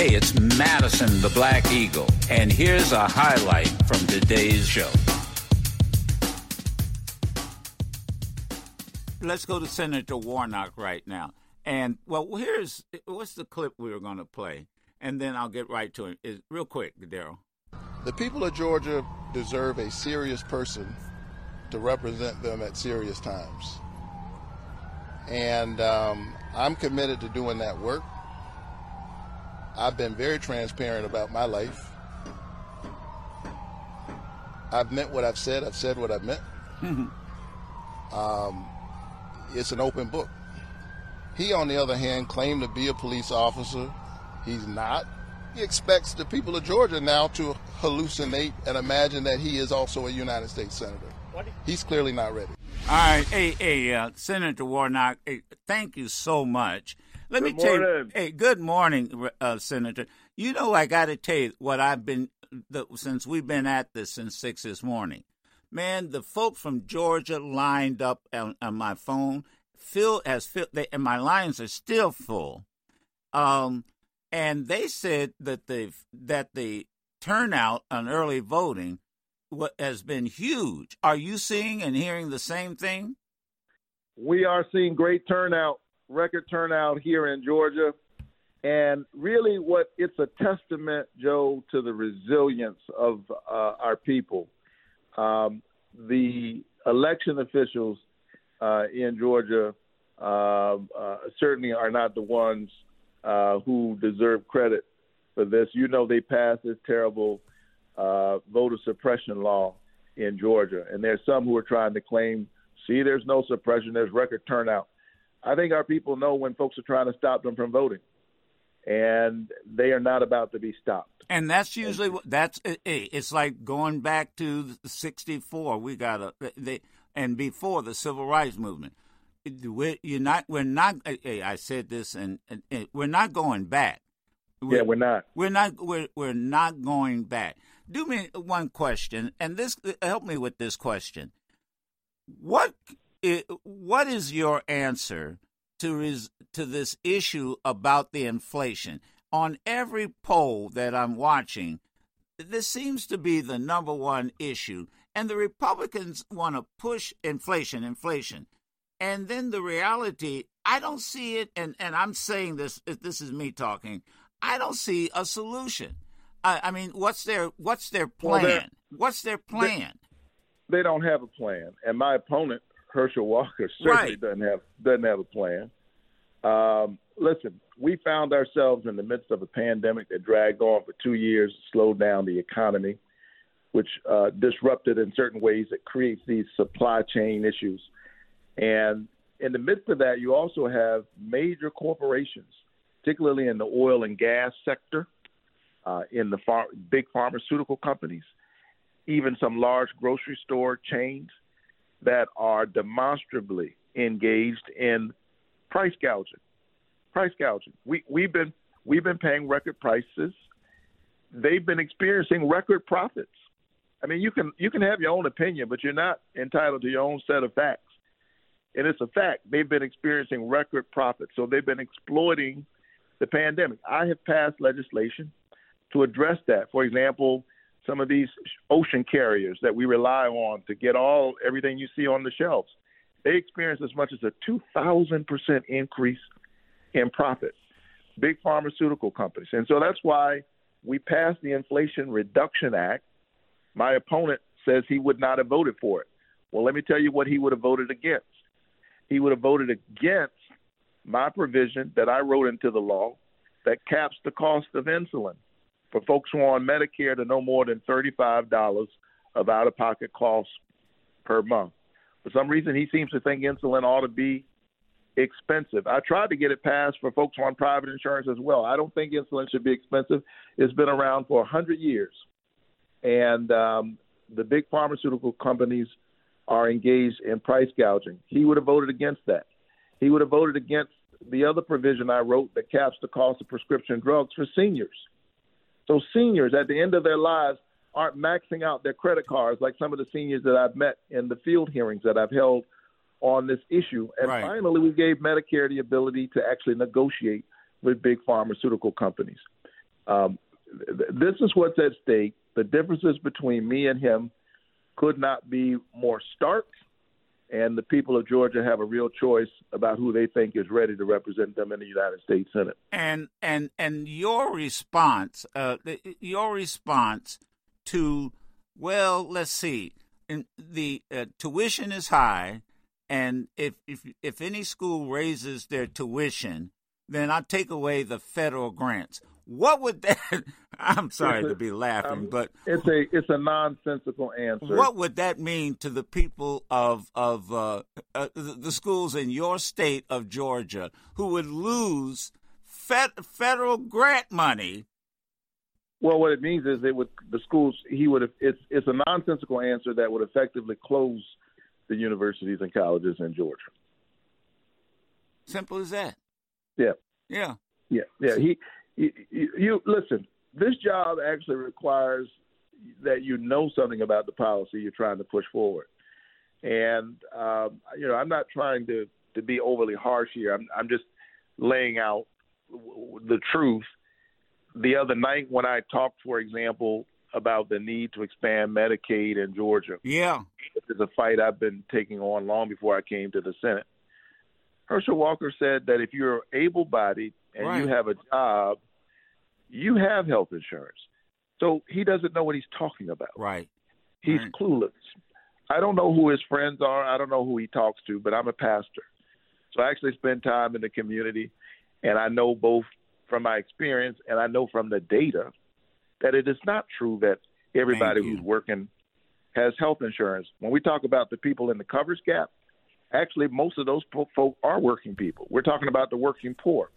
Hey, it's Madison the Black Eagle, and here's a highlight from today's show. Let's go to Senator Warnock right now. And, well, here's what's the clip we were going to play? And then I'll get right to it. It's real quick, Daryl. The people of Georgia deserve a serious person to represent them at serious times. And um, I'm committed to doing that work. I've been very transparent about my life. I've meant what I've said. I've said what I've meant. um, it's an open book. He, on the other hand, claimed to be a police officer. He's not. He expects the people of Georgia now to hallucinate and imagine that he is also a United States senator. He's clearly not ready. All right, hey, hey, uh, Senator Warnock, hey, thank you so much. Let good me tell you, hey, good morning, uh, Senator. You know, I got to tell you what I've been the, since we've been at this since six this morning. Man, the folks from Georgia lined up on, on my phone. Phil has filled, they, and my lines are still full. Um, and they said that the that the turnout on early voting what has been huge. Are you seeing and hearing the same thing? We are seeing great turnout, record turnout here in Georgia. And really, what it's a testament, Joe, to the resilience of uh, our people. Um, the election officials uh, in Georgia uh, uh, certainly are not the ones uh, who deserve credit for this. You know, they passed this terrible uh, voter suppression law in Georgia, and there's some who are trying to claim, see, there's no suppression, there's record turnout. I think our people know when folks are trying to stop them from voting, and they are not about to be stopped. And that's usually that's it's like going back to '64. We got a uh, they, and before the civil rights movement. We're, you're not. We're not. I said this, and, and we're not going back. We're, yeah, we're not. We're not. We're we're not going back. Do me one question, and this uh, help me with this question. What what is your answer to to this issue about the inflation? On every poll that I'm watching, this seems to be the number one issue, and the Republicans want to push inflation, inflation, and then the reality. I don't see it, and, and I'm saying this. This is me talking. I don't see a solution. I, I mean, what's their what's their plan? Well, what's their plan? They, they, don't have a plan, and my opponent Herschel Walker certainly right. doesn't have doesn't have a plan. Um, listen, we found ourselves in the midst of a pandemic that dragged on for two years, slowed down the economy, which uh, disrupted in certain ways. It creates these supply chain issues, and in the midst of that, you also have major corporations, particularly in the oil and gas sector, uh, in the far- big pharmaceutical companies, even some large grocery store chains that are demonstrably engaged in price gouging. Price gouging. We we've been we've been paying record prices. They've been experiencing record profits. I mean, you can you can have your own opinion, but you're not entitled to your own set of facts. And it's a fact. They've been experiencing record profits. So they've been exploiting the pandemic. I have passed legislation to address that. For example, some of these ocean carriers that we rely on to get all everything you see on the shelves, they experience as much as a 2,000% increase in profit. Big pharmaceutical companies. And so that's why we passed the Inflation Reduction Act. My opponent says he would not have voted for it. Well, let me tell you what he would have voted against. He would have voted against my provision that I wrote into the law that caps the cost of insulin for folks who are on Medicare to no more than $35 of out of pocket costs per month. For some reason, he seems to think insulin ought to be expensive. I tried to get it passed for folks on private insurance as well. I don't think insulin should be expensive. It's been around for 100 years. And um, the big pharmaceutical companies are engaged in price gouging. He would have voted against that. He would have voted against the other provision I wrote that caps the cost of prescription drugs for seniors. So seniors at the end of their lives aren't maxing out their credit cards like some of the seniors that I've met in the field hearings that I've held on this issue. And right. finally, we gave Medicare the ability to actually negotiate with big pharmaceutical companies. Um, th- this is what's at stake. The differences between me and him could not be more stark, and the people of Georgia have a real choice about who they think is ready to represent them in the United States Senate. And and and your response, uh, your response to, well, let's see, the uh, tuition is high, and if if if any school raises their tuition, then I take away the federal grants. What would that? I'm sorry a, to be laughing, um, but it's a it's a nonsensical answer. What would that mean to the people of of uh, uh, the schools in your state of Georgia who would lose fed, federal grant money? Well, what it means is it would the schools he would have it's it's a nonsensical answer that would effectively close the universities and colleges in Georgia. Simple as that. Yeah. Yeah. Yeah. Yeah. He you, you, listen. This job actually requires that you know something about the policy you're trying to push forward. And um, you know, I'm not trying to to be overly harsh here. I'm I'm just laying out the truth. The other night when I talked, for example, about the need to expand Medicaid in Georgia. Yeah. This is a fight I've been taking on long before I came to the Senate. Herschel Walker said that if you're able bodied and right. you have a job, you have health insurance. So he doesn't know what he's talking about. Right. He's right. clueless. I don't know who his friends are. I don't know who he talks to, but I'm a pastor. So I actually spend time in the community, and I know both from my experience and I know from the data that it is not true that everybody who's working has health insurance. When we talk about the people in the coverage gap, actually most of those folk are working people. We're talking about the working poor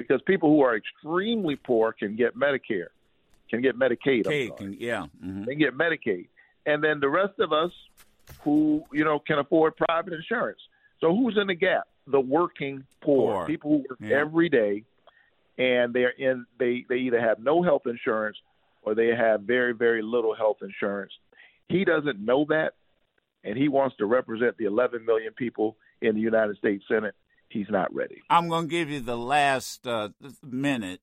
because people who are extremely poor can get Medicare, can get Medicaid. Can, yeah, mm-hmm. they get Medicaid, and then the rest of us who you know can afford private insurance. So who's in the gap? The working poor, poor. people who work yeah. every day, and they're in. They they either have no health insurance or they have very very little health insurance. He doesn't know that, and he wants to represent the 11 million people in the United States Senate he's not ready. I'm going to give you the last uh, minute.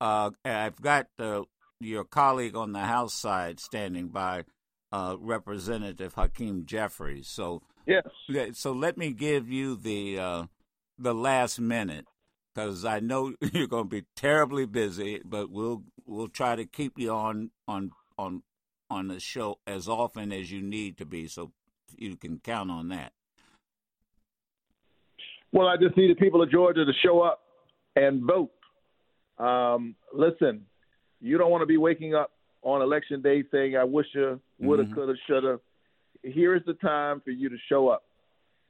Uh, I've got uh, your colleague on the House side standing by, uh, Representative Hakeem Jeffries. So yes, so let me give you the uh, the last minute because I know you're going to be terribly busy, but we'll we'll try to keep you on on on on the show as often as you need to be, so you can count on that. Well, I just need the people of Georgia to show up and vote. Um, listen, you don't want to be waking up on election day saying, I wish you woulda, mm-hmm. coulda, shoulda. Here is the time for you to show up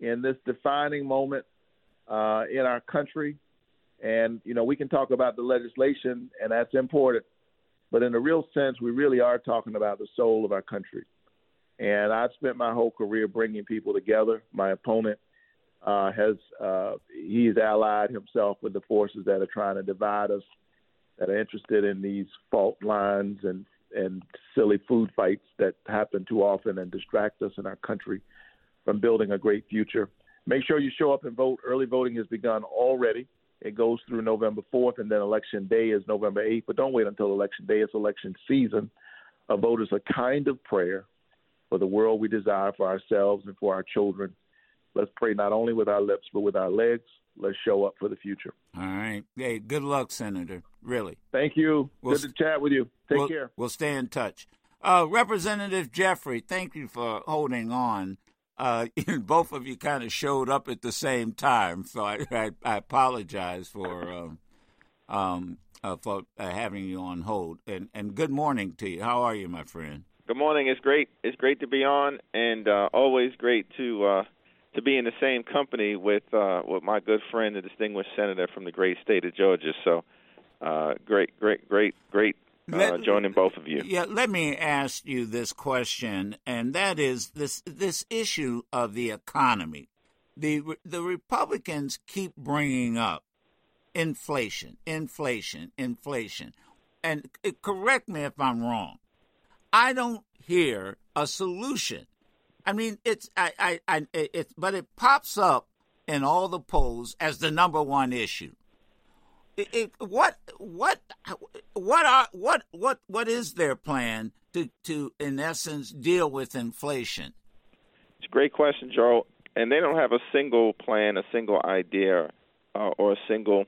in this defining moment uh, in our country. And, you know, we can talk about the legislation, and that's important. But in a real sense, we really are talking about the soul of our country. And I've spent my whole career bringing people together. My opponent uh, has uh, he's allied himself with the forces that are trying to divide us, that are interested in these fault lines and and silly food fights that happen too often and distract us in our country from building a great future. Make sure you show up and vote. Early voting has begun already. It goes through November 4th, and then election day is November 8th. But don't wait until election day. It's election season. A vote is a kind of prayer for the world we desire for ourselves and for our children Let's pray not only with our lips, but with our legs. Let's show up for the future. All right. Hey, good luck, Senator. Really. Thank you. We'll good to chat with you. Take we'll, care. We'll stay in touch. Uh, Representative Jeffrey, thank you for holding on. Uh, both of you kind of showed up at the same time, so I, I, I apologize for um, um, uh, for uh, having you on hold. And and good morning to you. How are you, my friend? Good morning. It's great. It's great to be on, and uh, always great to uh, to be in the same company with uh, with my good friend, the distinguished senator from the great state of Georgia. So, uh, great, great, great, great uh, let, joining both of you. Yeah, let me ask you this question, and that is this this issue of the economy. The the Republicans keep bringing up inflation, inflation, inflation, and uh, correct me if I'm wrong. I don't hear a solution I mean, it's I, I, I it's but it pops up in all the polls as the number one issue. It, it, what what what are what what what is their plan to to in essence deal with inflation? It's a great question, Joe. And they don't have a single plan, a single idea, uh, or a single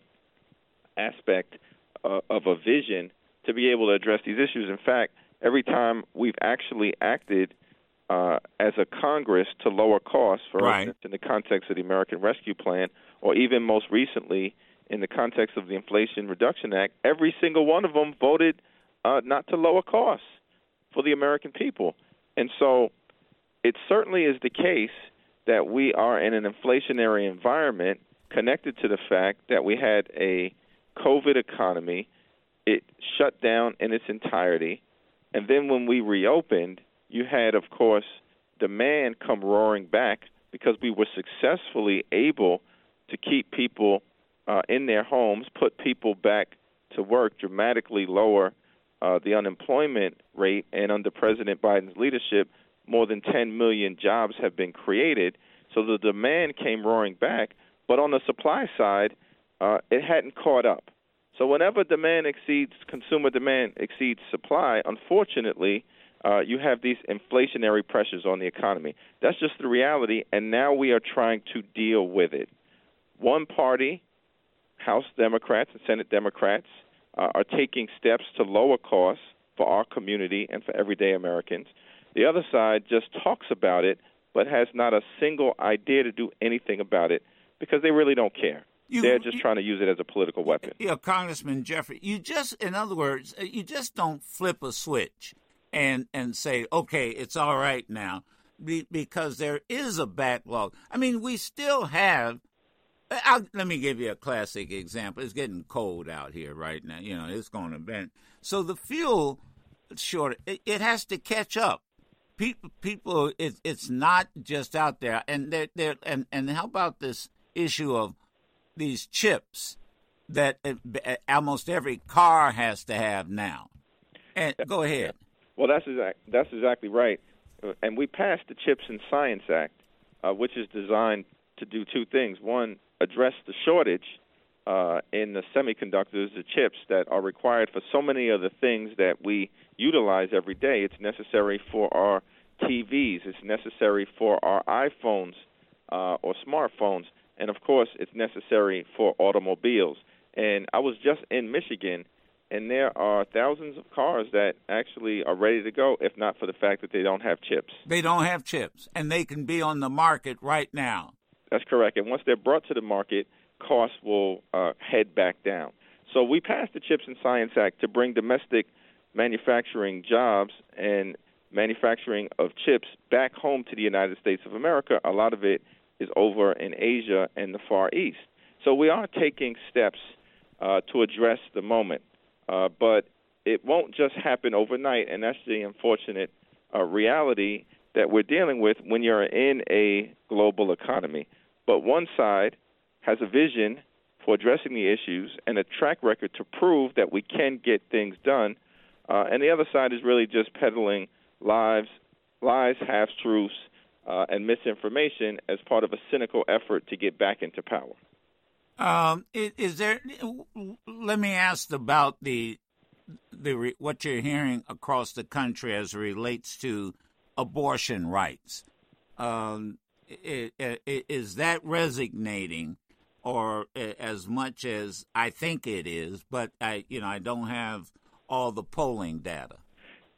aspect uh, of a vision to be able to address these issues. In fact, every time we've actually acted uh, as a Congress to lower costs, for right. instance, in the context of the American Rescue Plan, or even most recently in the context of the Inflation Reduction Act, every single one of them voted uh, not to lower costs for the American people. And so it certainly is the case that we are in an inflationary environment connected to the fact that we had a COVID economy. It shut down in its entirety. And then when we reopened, you had, of course, demand come roaring back because we were successfully able to keep people uh, in their homes, put people back to work, dramatically lower uh, the unemployment rate, and under President Biden's leadership, more than 10 million jobs have been created. So the demand came roaring back, but on the supply side, uh, it hadn't caught up. So whenever demand exceeds consumer demand exceeds supply, unfortunately, uh, you have these inflationary pressures on the economy. That's just the reality, and now we are trying to deal with it. One party, House Democrats and Senate Democrats, uh, are taking steps to lower costs for our community and for everyday Americans. The other side just talks about it, but has not a single idea to do anything about it because they really don't care. You, They're just you, trying to use it as a political weapon. Yeah, Congressman Jeffrey, you just, in other words, you just don't flip a switch and and say, okay, it's all right now, because there is a backlog. I mean, we still have. Uh, I'll, let me give you a classic example. It's getting cold out here right now. You know, it's going to bend. So the fuel short, it, it has to catch up people people it, it's not just out there and they're, they're and and how about this issue of these chips that uh, uh, almost every car has to have now and go ahead well that's exact, that's exactly right uh, and we passed the chips and science act uh, which is designed to do two things one address the shortage uh, in the semiconductors, the chips that are required for so many of the things that we utilize every day. It's necessary for our TVs, it's necessary for our iPhones uh, or smartphones, and of course, it's necessary for automobiles. And I was just in Michigan, and there are thousands of cars that actually are ready to go, if not for the fact that they don't have chips. They don't have chips, and they can be on the market right now. That's correct. And once they're brought to the market, costs will uh, head back down. So we passed the Chips and Science Act to bring domestic manufacturing jobs and manufacturing of chips back home to the United States of America. A lot of it is over in Asia and the Far East. So we are taking steps uh, to address the moment, uh, but it won't just happen overnight, and that's the unfortunate uh, reality that we're dealing with when you're in a global economy. But one side has a vision for addressing the issues and a track record to prove that we can get things done. Uh, and the other side is really just peddling lies, lies, half truths, uh, and misinformation as part of a cynical effort to get back into power. Um, is there? Let me ask about the the what you're hearing across the country as relates to abortion rights. Um, is that resonating or as much as I think it is, but I, you know, I don't have all the polling data.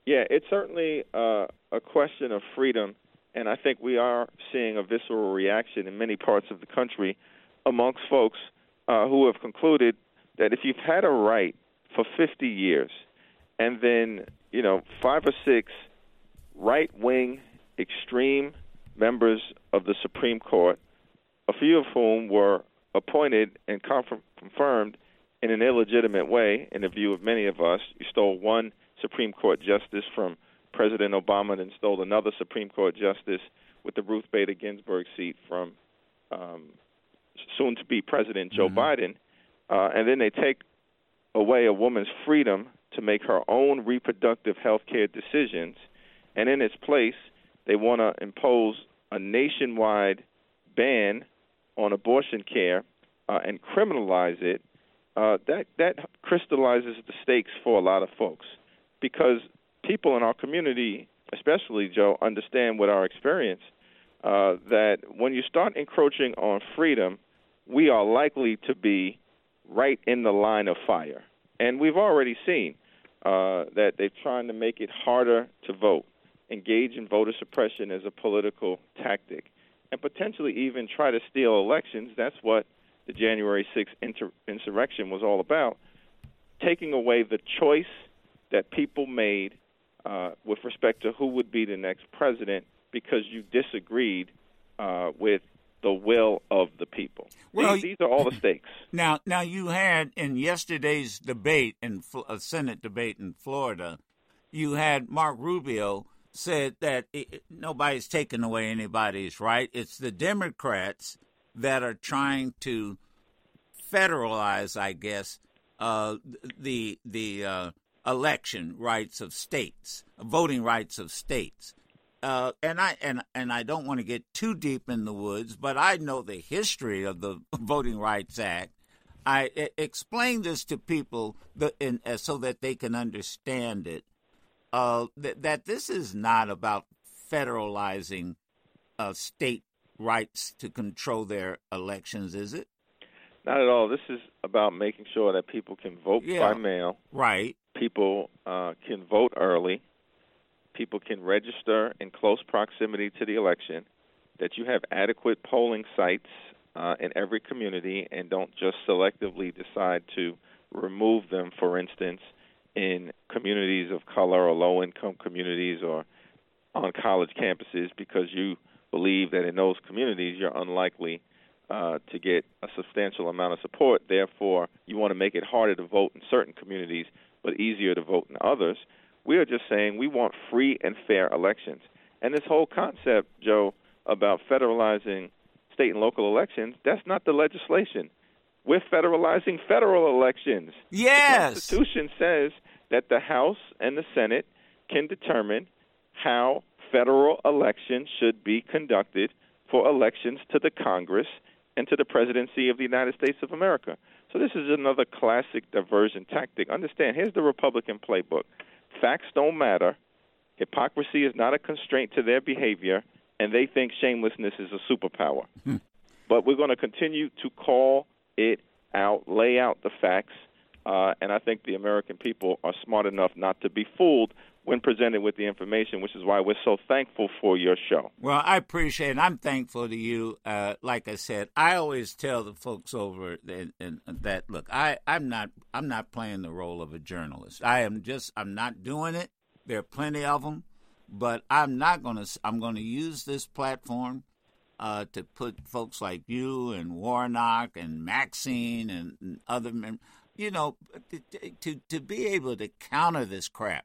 Yeah, it's certainly uh, a question of freedom, and I think we are seeing a visceral reaction in many parts of the country amongst folks uh, who have concluded that if you've had a right for 50 years, and then you know five or six right-wing extreme members of the Supreme Court, a few of whom were appointed and confirmed in an illegitimate way, in the view of many of us. You stole one Supreme Court justice from President Obama, and stole another Supreme Court justice with the Ruth Bader Ginsburg seat from um, soon to be President Joe mm-hmm. Biden. Uh, and then they take away a woman's freedom to make her own reproductive health care decisions. And in its place, they want to impose a nationwide ban on abortion care uh, and criminalize it uh, that that crystallizes the stakes for a lot of folks because people in our community, especially Joe, understand with our experience uh, that when you start encroaching on freedom, we are likely to be right in the line of fire. And we've already seen uh, that they're trying to make it harder to vote, engage in voter suppression as a political tactic, and potentially even try to steal elections. That's what the January 6th inter- insurrection was all about. Taking away the choice that people made uh, with respect to who would be the next president because you disagreed uh, with the will of the people. Well, these, these, are all the stakes. Now, now you had in yesterday's debate in a Senate debate in Florida, you had Marco Rubio said that it, nobody's taking away anybody's right. It's the Democrats that are trying to federalize, I guess, uh, the the uh, election rights of states, voting rights of states. Uh, and I and and I don't want to get too deep in the woods, but I know the history of the Voting Rights Act. I, I explain this to people that, in, uh, so that they can understand it. Uh, that, that this is not about federalizing uh, state rights to control their elections, is it? Not at all. This is about making sure that people can vote yeah, by mail. Right. People uh, can vote early people can register in close proximity to the election, that you have adequate polling sites uh, in every community and don't just selectively decide to remove them, for instance, in communities of color or low income communities or on college campuses because you believe that in those communities you're unlikely uh, to get a substantial amount of support. Therefore, you want to make it harder to vote in certain communities but easier to vote in others. We are just saying we want free and fair elections. And this whole concept, Joe, about federalizing state and local elections, that's not the legislation. We're federalizing federal elections. Yes. The Constitution says that the House and the Senate can determine how federal elections should be conducted for elections to the Congress and to the presidency of the United States of America. So this is another classic diversion tactic. Understand, here's the Republican playbook. Facts don't matter. Hypocrisy is not a constraint to their behavior, and they think shamelessness is a superpower. Hmm. But we're going to continue to call it out, lay out the facts, uh, and I think the American people are smart enough not to be fooled when presented with the information, which is why we're so thankful for your show. Well, I appreciate it. I'm thankful to you. Uh, like I said, I always tell the folks over that, that look, I, I'm not I'm not playing the role of a journalist. I am just I'm not doing it. There are plenty of them, but I'm not going to. I'm going to use this platform uh, to put folks like you and Warnock and Maxine and, and other, men, you know, to, to to be able to counter this crap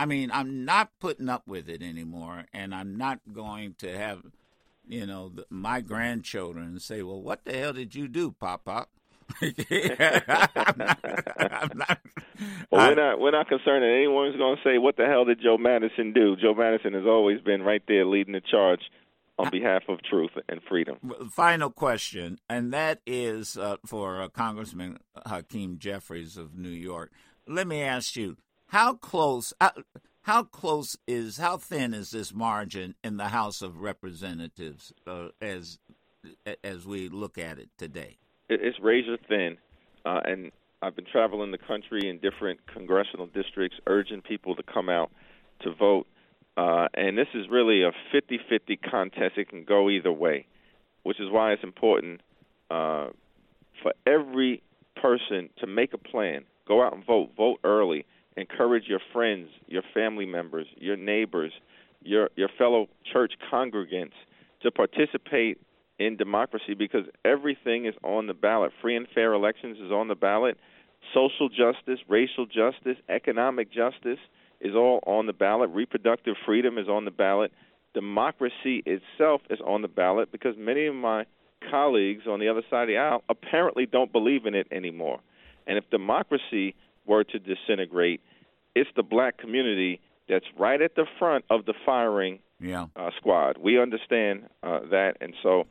I mean, I'm not putting up with it anymore, and I'm not going to have, you know, the, my grandchildren say, "Well, what the hell did you do, Pop Pop?" I'm not, I'm not, well, we're not we're not concerned that anyone's going to say, "What the hell did Joe Madison do?" Joe Madison has always been right there leading the charge on behalf of truth and freedom. Final question, and that is uh, for uh, Congressman Hakeem Jeffries of New York. Let me ask you: how close? Uh, how close is how thin is this margin in the House of Representatives uh, as as we look at it today? It's razor thin, uh, and I've been traveling the country in different congressional districts, urging people to come out to vote. Uh, and this is really a 50-50 contest. It can go either way, which is why it's important uh, for every person to make a plan. Go out and vote. Vote early encourage your friends, your family members, your neighbors, your your fellow church congregants to participate in democracy because everything is on the ballot. Free and fair elections is on the ballot. Social justice, racial justice, economic justice is all on the ballot. Reproductive freedom is on the ballot. Democracy itself is on the ballot because many of my colleagues on the other side of the aisle apparently don't believe in it anymore. And if democracy were to disintegrate, it's the black community that's right at the front of the firing yeah. uh, squad. We understand uh, that, and so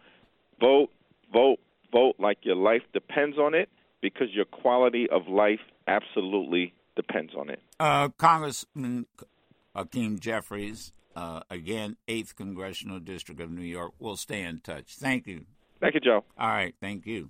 vote, vote, vote like your life depends on it. because your quality of life absolutely depends on it. Uh, Congressman Hakeem Jeffries, uh, again, 8th Congressional District of New York. We'll stay in touch. Thank you. Thank you, Joe. All right. Thank you.